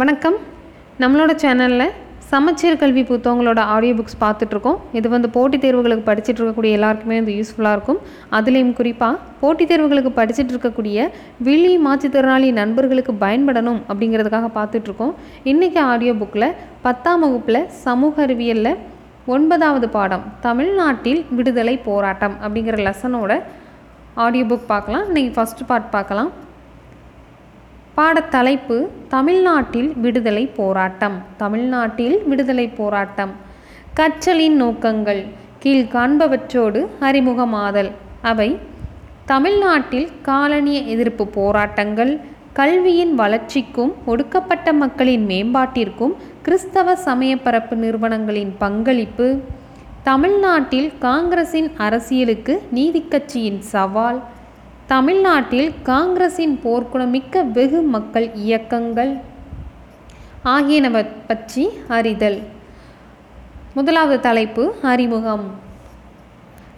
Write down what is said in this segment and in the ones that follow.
வணக்கம். நம்மளோட சேனலில் சமச்சீர் கல்வி புத்தகங்களோட ஆடியோ புக்ஸ் பார்த்துட்ருக்கோம். இது வந்து போட்டித் தேர்வுகளுக்கு படிச்சுட்டு இருக்கக்கூடிய எல்லாருக்குமே வந்து யூஸ்ஃபுல்லாக இருக்கும். அதுலேயும் குறிப்பாக போட்டித் தேர்வுகளுக்கு படிச்சுட்டு இருக்கக்கூடிய விழி மாற்றுத்திறனாளி நண்பர்களுக்கு பயன்படணும் அப்படிங்கிறதுக்காக பார்த்துட்ருக்கோம். இன்றைக்கி ஆடியோ புக்கில் பத்தாம் வகுப்பில் சமூக அறிவியலில் ஒன்பதாவது பாடம் தமிழ்நாட்டில் விடுதலை போராட்டம் அப்படிங்கிற லெசனோட ஆடியோ புக் பார்க்கலாம். இன்றைக்கி ஃபஸ்ட்டு பார்ட் பார்க்கலாம். பாடத்தலைப்பு தமிழ்நாட்டில் விடுதலை போராட்டம். தமிழ்நாட்டில் விடுதலை போராட்டம். கற்றலின் நோக்கங்கள். கீழ்காண்பவற்றோடு அறிமுகமாதல். அவை தமிழ்நாட்டில் காலனிய எதிர்ப்பு போராட்டங்கள். கல்வியின் வளர்ச்சிக்கும் ஒடுக்கப்பட்ட மக்களின் மேம்பாட்டிற்கும் கிறிஸ்தவ சமயப்பரப்பு நிறுவனங்களின் பங்களிப்பு. தமிழ்நாட்டில் காங்கிரசின் அரசியலுக்கு நீதிக்கட்சியின் சவால். தமிழ்நாட்டில் காங்கிரசின் போர்க்குணமிக்க வெகு மக்கள் இயக்கங்கள் ஆகியனவ பற்றி அறிதல். முதலாவது தலைப்பு அறிமுகம்.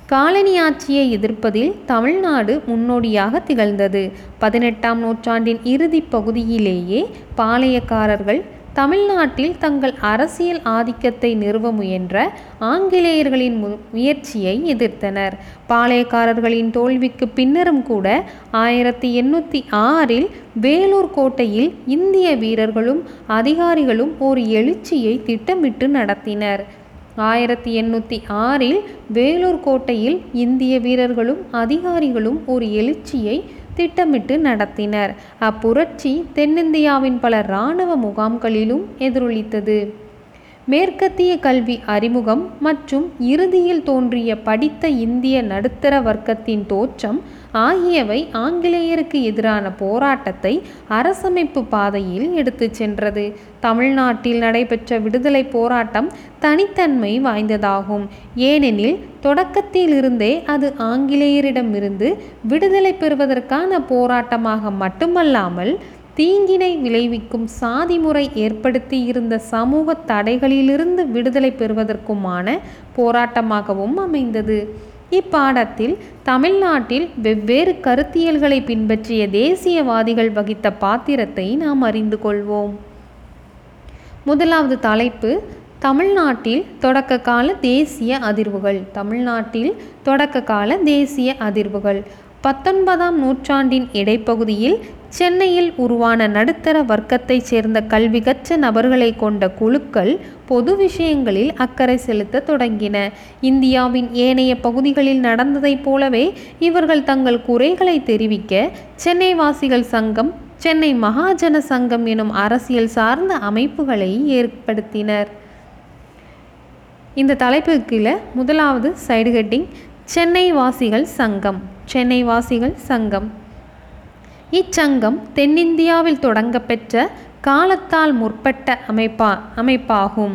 காலனி ஆட்சியை எதிர்ப்பதில் தமிழ்நாடு முன்னோடியாக திகழ்ந்தது. பதினெட்டாம் நூற்றாண்டின் இறுதி பகுதியிலேயே பாளையக்காரர்கள் தமிழ்நாட்டில் தங்கள் அரசியல் ஆதிக்கத்தை நிறுவ முயன்ற ஆங்கிலேயர்களின் மு முயற்சியை எதிர்த்தனர். பாளையக்காரர்களின் தோல்விக்கு பின்னரும் கூட ஆயிரத்தி எண்ணூற்றி ஆறில் வேலூர் கோட்டையில் இந்திய வீரர்களும் அதிகாரிகளும் ஒரு எழுச்சியை திட்டமிட்டு நடத்தினர். ஆயிரத்தி எண்ணூற்றி ஆறில் வேலூர் கோட்டையில் இந்திய வீரர்களும் அதிகாரிகளும் ஒரு எழுச்சியை திட்டமிட்டு நடத்தினர். அப்புரட்சி தென்னிந்தியாவின் பல இராணுவ முகாம்களிலும் எதிரொலித்தது. மேற்கத்திய கல்வி அறிமுகம் மற்றும் இறுதியில் தோன்றிய படித்த இந்திய நடுத்தர வர்க்கத்தின் தோற்றம் ஆகியவை ஆங்கிலேயருக்கு எதிரான போராட்டத்தை அரசமைப்பு பாதையில் எடுத்துச் சென்றது. தமிழ்நாட்டில் நடைபெற்ற விடுதலை போராட்டம் தனித்தன்மை வாய்ந்ததாகும். ஏனெனில் தொடக்கத்திலிருந்தே அது ஆங்கிலேயரிடமிருந்து விடுதலை பெறுவதற்கான போராட்டமாக மட்டுமல்லாமல் தீங்கினை விளைவிக்கும் சாதி முறை ஏற்படுத்தி இருந்த சமூக தடைகளிலிருந்து விடுதலை பெறுவதற்குமான போராட்டமாகவும் அமைந்தது. இப்பாடத்தில் தமிழ்நாட்டில் வெவ்வேறு கருத்தியல்களை பின்பற்றிய தேசியவாதிகள் வகித்த பாத்திரத்தை நாம் அறிந்து கொள்வோம். முதலாவது தலைப்பு தமிழ்நாட்டில் தொடக்க கால தேசிய அதிர்வுகள். தமிழ்நாட்டில் தொடக்க கால தேசிய அதிர்வுகள். பத்தொன்பதாம் நூற்றாண்டின் இடைப்பகுதியில் சென்னையில் உருவான நடுத்தர வர்க்கத்தைச் சேர்ந்த கல்வி கற்ற நபர்களை கொண்ட குழுக்கள் பொது விஷயங்களில் அக்கறை செலுத்த தொடங்கின. இந்தியாவின் ஏனைய பகுதிகளில் நடந்ததைப் போலவே இவர்கள் தங்கள் குறைகளை தெரிவிக்க சென்னை வாசிகள் சங்கம் சென்னை மகாஜன சங்கம் எனும் அரசியல் சார்ந்த அமைப்புகளை ஏற்படுத்தினர். இந்த தலைப்புக்கு கீழே முதலாவது சைடு ஹெட்டிங் சென்னை வாசிகள் சங்கம் சென்னை வாசிகள் சங்கம். இச்சங்கம் தென்னிந்தியாவில் தொடங்கப்பெற்ற காலத்தால் முற்பட்ட அமைப்பா அமைப்பாகும்.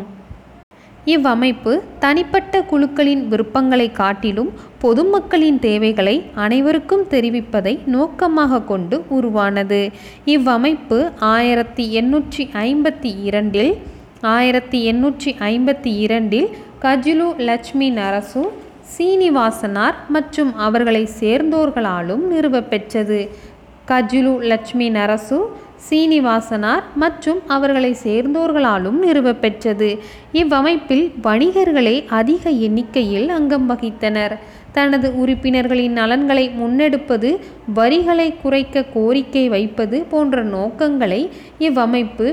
இவ்வமைப்பு தனிப்பட்ட குழுக்களின் விருப்பங்களை காட்டிலும் பொதுமக்களின் தேவைகளை அனைவருக்கும் தெரிவிப்பதை நோக்கமாக கொண்டு உருவானது. இவ்வமைப்பு ஆயிரத்தி எண்ணூற்றி ஐம்பத்தி இரண்டில் ஆயிரத்தி எண்ணூற்றி ஐம்பத்தி இரண்டில் கஜுலு லட்சுமி நரசு சீனிவாசனார் மற்றும் அவர்களை சேர்ந்தோர்களாலும் நிறுவப்பெற்றது. கஜுலு லட்சுமி நரசு சீனிவாசனார் மற்றும் அவர்களை சேர்ந்தோர்களாலும் நிறுவப்பெற்றது. இவ்வமைப்பில் வணிகர்களே அதிக எண்ணிக்கையில் அங்கம் வகித்தனர். தனது உறுப்பினர்களின் நலன்களை முன்னெடுப்பது வரிகளை குறைக்க கோரிக்கை வைப்பது போன்ற நோக்கங்களை இவ்வமைப்பு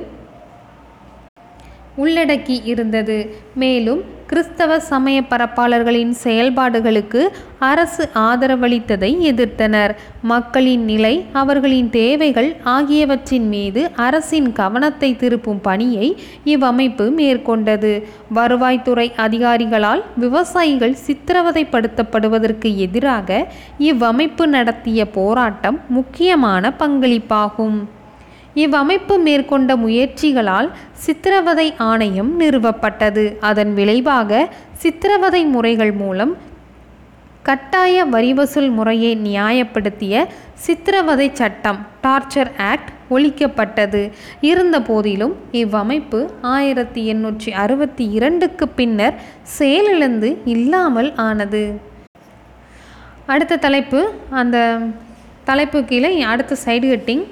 உள்ளடக்கி இருந்தது. மேலும் கிறிஸ்தவ சமய பரப்பாளர்களின் செயல்பாடுகளுக்கு அரசு ஆதரவளித்ததை எதிர்த்தனர். மக்களின் நிலை அவர்களின் தேவைகள் ஆகியவற்றின் மீது அரசின் கவனத்தை திருப்பும் பணியை இவ்வமைப்பு மேற்கொண்டது. வருவாய்த்துறை அதிகாரிகளால் விவசாயிகள் சித்திரவதைப்படுத்தப்படுவதற்கு எதிராக இவ்வமைப்பு நடத்திய போராட்டம் முக்கியமான பங்களிப்பாகும். இவ்வமைப்பு மேற்கொண்ட முயற்சிகளால் சித்திரவதை ஆணையம் நிறுவப்பட்டது. அதன் விளைவாக சித்திரவதை முறைகள் மூலம் கட்டாய வரி வசூல் முறையை நியாயப்படுத்திய சித்திரவதை சட்டம் டார்ச்சர் ஆக்ட் ஒழிக்கப்பட்டது. இருந்தபோதிலும் இவ்வமைப்பு ஆயிரத்தி எண்ணூற்றி அறுபத்தி இரண்டுக்கு பின்னர் செயலிழந்து இல்லாமல் ஆனது. அடுத்த தலைப்பு அந்த தலைப்பு கீழே அடுத்த சைடு கட்டிங்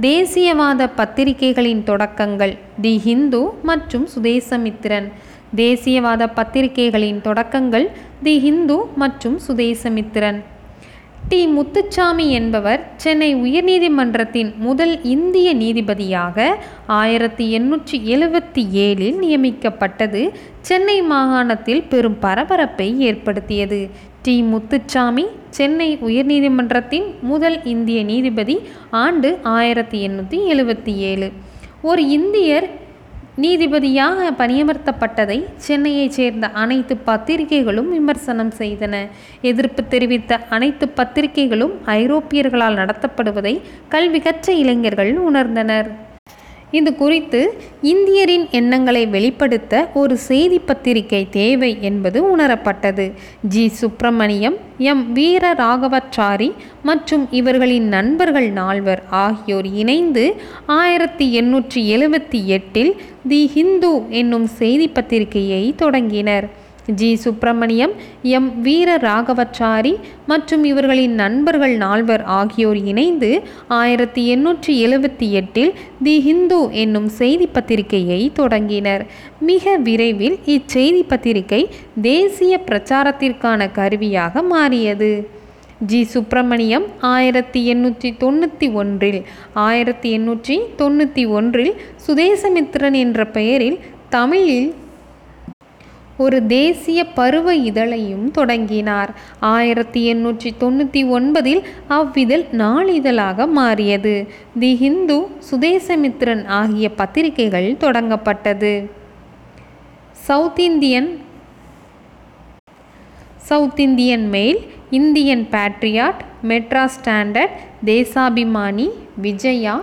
தேசியவாத பத்திரிகைகளின் தொடக்கங்கள் தி ஹிந்து மற்றும் சுதேசமித்திரன். தேசியவாத பத்திரிகைகளின் தொடக்கங்கள் தி ஹிந்து மற்றும் சுதேசமித்திரன். டி. முத்துச்சாமி என்பவர் சென்னை உயர்நீதிமன்றத்தின் முதல் இந்திய நீதிபதியாக ஆயிரத்தி எண்ணூற்றி எழுபத்தி ஏழில் நியமிக்கப்பட்டது. சென்னை மாகாணத்தில் பெரும் பரபரப்பை ஏற்படுத்தியது. டி. முத்துச்சாமி சென்னை உயர்நீதிமன்றத்தின் முதல் இந்திய நீதிபதி ஆண்டு ஆயிரத்தி எண்ணூற்றி எழுபத்தி ஏழு. ஒரு இந்தியர் நீதிபதியாக பணியமர்த்தப்பட்டதை சென்னையைச் சேர்ந்த அனைத்து பத்திரிகைகளும் விமர்சனம் செய்தன. எதிர்ப்பு தெரிவித்த அனைத்து பத்திரிகைகளும் ஐரோப்பியர்களால் நடத்தப்படுவதை கல்வி கற்ற இளைஞர்கள் உணர்ந்தனர். இது குறித்து இந்தியரின் எண்ணங்களை வெளிப்படுத்த ஒரு செய்தி பத்திரிகை தேவை என்பது உணரப்பட்டது. ஜி. சுப்பிரமணியம் எம். வீர ராகவச்சாரி மற்றும் இவர்களின் நண்பர்கள் நால்வர் ஆகியோர் இணைந்து ஆயிரத்தி எண்ணூற்றி எழுபத்தி எட்டில் தி ஹிந்து என்னும் செய்தி பத்திரிகையை தொடங்கினர். ஜி. சுப்பிரமணியம் எம். வீர ராகவச்சாரி மற்றும் இவர்களின் நண்பர்கள் நால்வர் ஆகியோர் இணைந்து ஆயிரத்தி எண்ணூற்றி எழுபத்தி எட்டில் தி ஹிந்து என்னும் செய்தி பத்திரிகையை தொடங்கினர். மிக விரைவில் இச்செய்தி பத்திரிகை தேசிய பிரச்சாரத்திற்கான கருவியாக மாறியது. ஜி. சுப்பிரமணியம் ஆயிரத்தி எண்ணூற்றி தொண்ணூற்றி ஒன்றில் ஆயிரத்தி எண்ணூற்றி தொண்ணூற்றி ஒன்றில் சுதேசமித்திரன் என்ற பெயரில் தமிழில் ஒரு தேசிய பருவ இதழையும் தொடங்கினார். ஆயிரத்தி எண்ணூற்றி தொண்ணூற்றி ஒன்பதில் அவ்விதழ் நாளிதழாக மாறியது. தி ஹிந்து சுதேசமித்ரன் ஆகிய பத்திரிகைகள் தொடங்கப்பட்டது. South Indian South Indian Mail Indian Patriot Madras Standard Deshabhimani Vijaya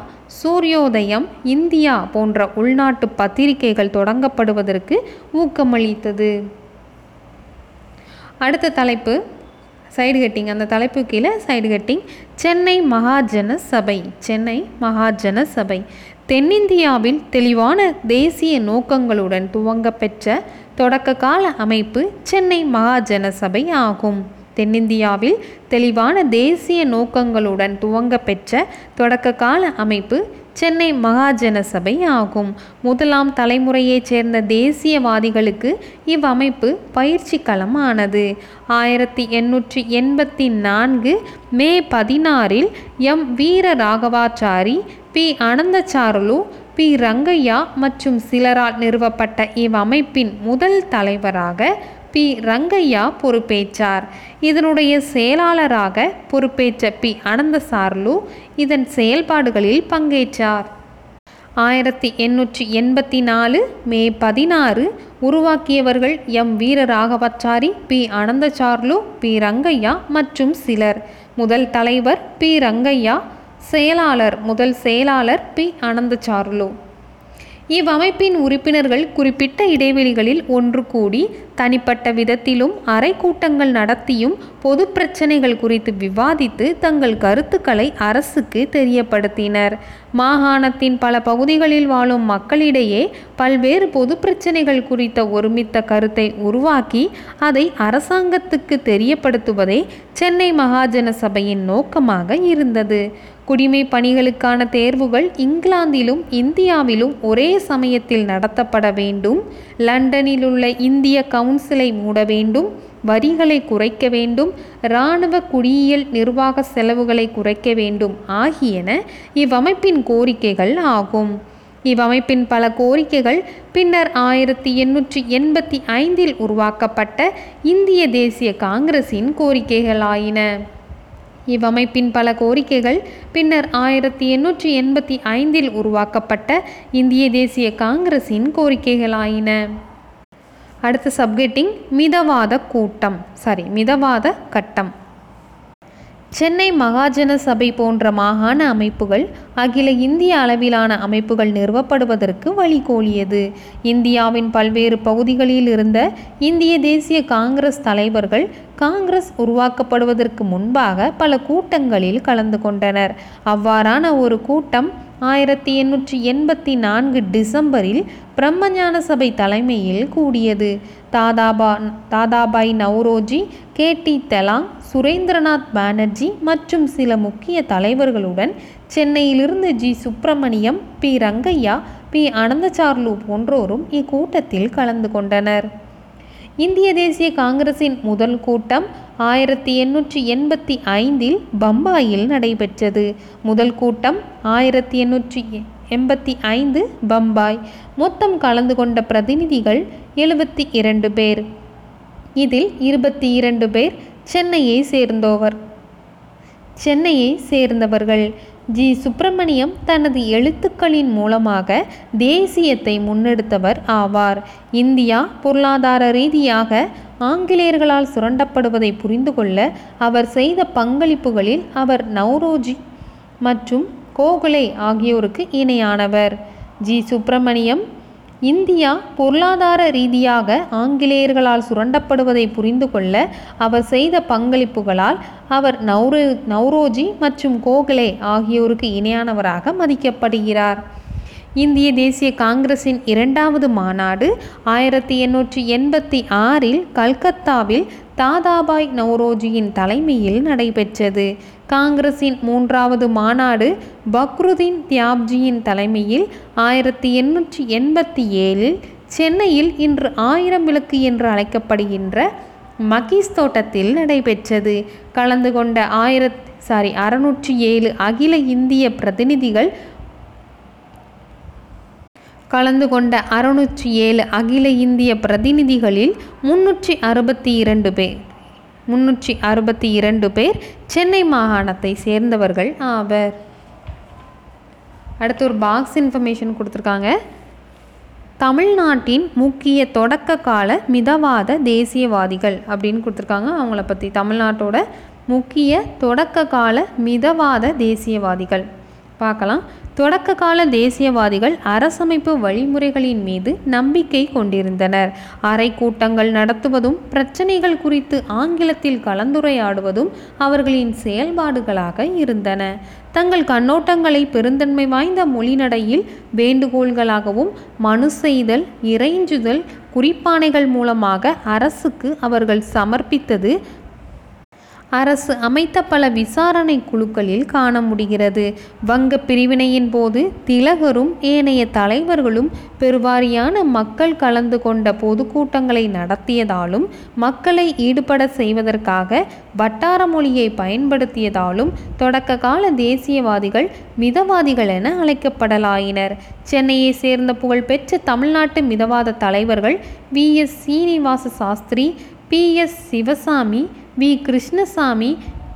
Suryodayam India போன்ற உள்நாட்டு பத்திரிகைகள் தொடங்கப்படுவதற்கு ஊக்கமளித்தது. அடுத்த தலைப்பு சைடு கட்டிங் அந்த தலைப்பு கீழே சைடு கட்டிங் சென்னை மகாஜன சபை சென்னை மகாஜன சபை. தென்னிந்தியாவில் தெளிவான தேசிய நோக்கங்களுடன் துவங்கப்பெற்ற தொடக்க கால அமைப்பு சென்னை மகாஜன சபை ஆகும். தென்னிந்தியாவில் தெளிவான தேசிய நோக்கங்களுடன் துவங்க பெற்ற தொடக்க கால அமைப்பு சென்னை மகாஜன சபை ஆகும். முதலாம் தலைமுறையைச் சேர்ந்த தேசியவாதிகளுக்கு இவ்வமைப்பு பயிற்சி களம் ஆனது ஆயிரத்தி எண்ணூற்றி எண்பத்தி நான்கு மே பதினாறில் M. Veera Raghavachari P. Anandacharlu P. Rangaiah மற்றும் சிலரால் நிறுவப்பட்ட இவ்வமைப்பின் முதல் தலைவராக பி. ரங்கையா பொறுப்பேற்றார். இதனுடைய செயலாளராக பொறுப்பேற்ற பி. அனந்தசார்லு இதன் செயல்பாடுகளில் பங்கேற்றார். ஆயிரத்தி எண்ணூற்றி எண்பத்தி நாலு மே பதினாறு உருவாக்கியவர்கள் M. Veeraraghavachari P. Anandacharlu P. Rangaiah மற்றும் சிலர். முதல் தலைவர் பி. ரங்கையா செயலாளர் முதல் செயலாளர் பி. அனந்தசார்லு. இவ்வமைப்பின் உறுப்பினர்கள் குறிப்பிட்ட இடைவெளிகளில் ஒன்று கூடி தனிப்பட்ட விதத்திலும் அறை கூட்டங்கள் நடத்தியும் பொது பிரச்சனைகள் குறித்து விவாதித்து தங்கள் கருத்துக்களை அரசுக்கு தெரியப்படுத்தினர். மாகாணத்தின் பல பகுதிகளில் வாழும் மக்களிடையே பல்வேறு பொது பிரச்சனைகள் குறித்த ஒருமித்த கருத்தை உருவாக்கி அதை அரசாங்கத்துக்கு தெரியப்படுத்துவதே சென்னை மகாஜன சபையின் நோக்கமாக இருந்தது. குடிமை பணிகளுக்கான தேர்வுகள் இங்கிலாந்திலும் இந்தியாவிலும் ஒரே சமயத்தில் நடத்தப்பட வேண்டும். லண்டனில் உள்ள இந்திய கவுன்சிலை மூட வேண்டும். வரிகளை குறைக்க வேண்டும். இராணுவ குடியியல் நிர்வாக செலவுகளை குறைக்க வேண்டும். ஆகியன இவ்வமைப்பின் கோரிக்கைகள் ஆகும். இவ்வமைப்பின் பல கோரிக்கைகள் பின்னர் ஆயிரத்தி எண்ணூற்றி எண்பத்தி ஐந்தில் உருவாக்கப்பட்ட இந்திய தேசிய காங்கிரசின் கோரிக்கைகளாயின. இவ்வமைப்பின் பல கோரிக்கைகள் பின்னர் ஆயிரத்தி எண்ணூற்றி எண்பத்தி ஐந்தில் உருவாக்கப்பட்ட இந்திய தேசிய காங்கிரசின் கோரிக்கைகளாயின. அடுத்த சப்கெட்டிங் மிதவாத கூட்டம் சாரி மிதவாத கட்டம். சென்னை மகாஜன சபை போன்ற மாகாண அமைப்புகள் அகில இந்திய அளவிலான அமைப்புகள் நிறுவப்படுவதற்கு வழிகோலியது. இந்தியாவின் பல்வேறு பகுதிகளில் இருந்த இந்திய தேசிய காங்கிரஸ் தலைவர்கள் காங்கிரஸ் உருவாக்கப்படுவதற்கு முன்பாக பல கூட்டங்களில் கலந்து கொண்டனர். அவ்வாறான ஒரு கூட்டம் ஆயிரத்தி எண்ணூற்றி எண்பத்தி நான்கு டிசம்பரில் பிரம்மஞான சபை தலைமையில் கூடியது. தாதாபா தாதாபாய் நவ்ரோஜி கே டி தெலாங் சுரேந்திரநாத் பானர்ஜி மற்றும் சில முக்கிய தலைவர்களுடன் சென்னையிலிருந்து G. Subramaniam P. Rangaiah P. Anandacharlu போன்றோரும் இக்கூட்டத்தில் கலந்து கொண்டனர். இந்திய தேசிய காங்கிரசின் முதல் கூட்டம் ஆயிரத்தி எண்ணூற்றி எண்பத்தி ஐந்தில் பம்பாயில் நடைபெற்றது. முதல் கூட்டம் ஆயிரத்தி எண்ணூற்றி எண்பத்தி ஐந்து பம்பாய். மொத்தம் கலந்து கொண்ட பிரதிநிதிகள் எழுபத்தி இரண்டு பேர். இதில் இருபத்தி இரண்டு பேர் சென்னையை சேர்ந்தோவர். சென்னையை சேர்ந்தவர்கள். ஜி. சுப்பிரமணியம் தனது எழுத்துக்களின் மூலமாக தேசியத்தை முன்னெடுத்தவர் ஆவார். இந்தியா பொருளாதார ரீதியாக ஆங்கிலேயர்களால் சுரண்டப்படுவதை புரிந்து கொள்ள அவர் செய்த பங்களிப்புகளில் அவர் நவ்ரோஜி மற்றும் கோகுலே ஆகியோருக்கு இணையானவர். ஜி. சுப்பிரமணியம் இந்தியா பொருளாதார ரீதியாக ஆங்கிலேயர்களால் சுரண்டப்படுவதை புரிந்து கொள்ள அவர் செய்த பங்களிப்புகளால் அவர் நௌரு நவ்ரோஜி மற்றும் கோகலே ஆகியோருக்கு இணையானவராக மதிக்கப்படுகிறார். இந்திய தேசிய காங்கிரசின் இரண்டாவது மாநாடு ஆயிரத்தி எண்ணூற்றி எண்பத்தி ஆறில் கல்கத்தாவில் தாதாபாய் நவ்ரோஜியின் தலைமையில் நடைபெற்றது. காங்கிரசின் மூன்றாவது மாநாடு பக்ருதீன் தியாப்ஜியின் தலைமையில் ஆயிரத்தி எண்ணூற்றி எண்பத்தி ஏழில் சென்னையில் இன்று ஆயிரம் விளக்கு என்று அழைக்கப்படுகின்ற மகீஸ் தோட்டத்தில் நடைபெற்றது. கலந்து கொண்ட ஆயிரத் சாரி அறுநூற்றி ஏழு அகில இந்திய பிரதிநிதிகள் கலந்து கொண்ட அறுநூற்றி ஏழு அகில இந்திய பிரதிநிதிகளில் முன்னூற்றி அறுபத்தி இரண்டு பேர். முன்னூற்றி அறுபத்தி இரண்டு பேர் சென்னை மாகாணத்தை சேர்ந்தவர்கள் ஆவர். அடுத்து ஒரு பாக்ஸ் இன்ஃபர்மேஷன் கொடுத்துருக்காங்க. தமிழ்நாட்டின் முக்கிய தொடக்க கால மிதவாத தேசியவாதிகள் அப்படின்னு கொடுத்துருக்காங்க. அவங்கள பற்றி தமிழ்நாட்டோட முக்கிய தொடக்க கால மிதவாத தேசியவாதிகள். பார்க்கலாம். தொடக்க கால தேசியவாதிகள் அரசமைப்பு வழிமுறைகளின் மீது நம்பிக்கை கொண்டிருந்தனர். அறை கூட்டங்கள் நடத்துவதும் பிரச்சனைகள் குறித்து ஆங்கிலத்தில் கலந்துரையாடுவதும் அவர்களின் செயல்பாடுகளாக இருந்தன. தங்கள் கண்ணோட்டங்களை பெருந்தன்மை வாய்ந்த மொழிநடையில் வேண்டுகோள்களாகவும் மனு செய்தல் இறைஞ்சுதல் குறிப்பானைகள் மூலமாக அரசுக்கு அவர்கள் சமர்ப்பித்தது அரசு அமைத்த பல விசாரணை குழுக்களில் காண முடிகிறது. வங்க பிரிவினையின் போது திலகரும் ஏனைய தலைவர்களும் பெருவாரியான மக்கள் கலந்து கொண்ட பொதுக்கூட்டங்களை நடத்தியதாலும் மக்களை ஈடுபட செய்வதற்காக வட்டார மொழியை பயன்படுத்தியதாலும் தொடக்க கால தேசியவாதிகள் மிதவாதிகள் என அழைக்கப்படலாயினர். சென்னையை சேர்ந்த புகழ்பெற்ற தமிழ்நாட்டு மிதவாத தலைவர்கள் V. S. Srinivasa Sastri P. S. Sivaswami V. Krishnaswami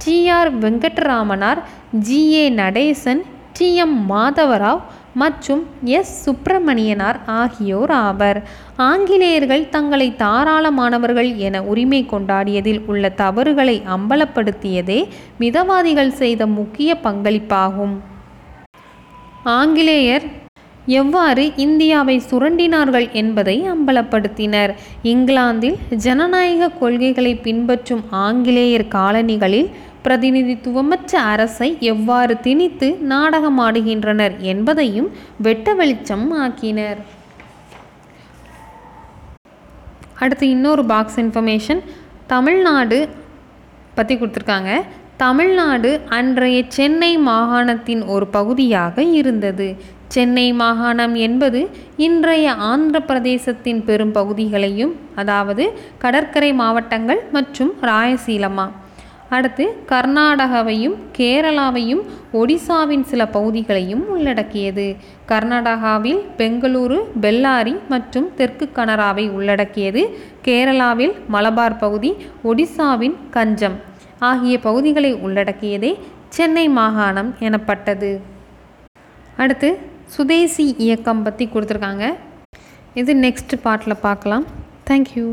T. R. Venkataramanar G. A. Natesan T. M. Madhava Rao மற்றும் எஸ். சுப்பிரமணியனார் ஆகியோர் ஆவர். ஆங்கிலேயர்கள் தங்களை தாராளமானவர்கள் என உரிமை கொண்டாடியதில் உள்ள தவறுகளை அம்பலப்படுத்தியதே மிதவாதிகள் செய்த முக்கிய பங்களிப்பாகும். ஆங்கிலேயர் எவ்வாறு இந்தியாவை சுரண்டினார்கள் என்பதை அம்பலப்படுத்தினர். இங்கிலாந்தில் ஜனநாயக கொள்கைகளை பின்பற்றும் ஆங்கிலேயர் காலனிகளில் பிரதிநிதித்துவமற்ற அரசை எவ்வாறு திணித்து நாடகமாடுகின்றனர் என்பதையும் வெட்ட வெளிச்சம் ஆக்கினர். அடுத்து இன்னொரு பாக்ஸ் இன்ஃபர்மேஷன் தமிழ்நாடு பற்றி கொடுத்துருக்காங்க. தமிழ்நாடு அன்றைய சென்னை மாகாணத்தின் ஒரு பகுதியாக இருந்தது. சென்னை மாகாணம் என்பது இன்றைய ஆந்திர பிரதேசத்தின் பெரும் பகுதிகளையும் அதாவது கடற்கரை மாவட்டங்கள் மற்றும் ராயசீலமா. அடுத்து கர்நாடகாவையும் கேரளாவையும் ஒடிசாவின் சில பகுதிகளையும் உள்ளடக்கியது. கர்நாடகாவில் பெங்களூரு பெல்லாரி மற்றும் தெற்கு கனராவை உள்ளடக்கியது. கேரளாவில் மலபார் பகுதி ஒடிசாவின் கஞ்சம் ஆகிய பகுதிகளை உள்ளடக்கியதே சென்னை மாகாணம் எனப்பட்டது. அடுத்து சுதேசி இயக்கம் பற்றி கொடுத்துருக்காங்க. இது நெக்ஸ்ட் பார்ட்டில் பார்க்கலாம். தேங்க்யூ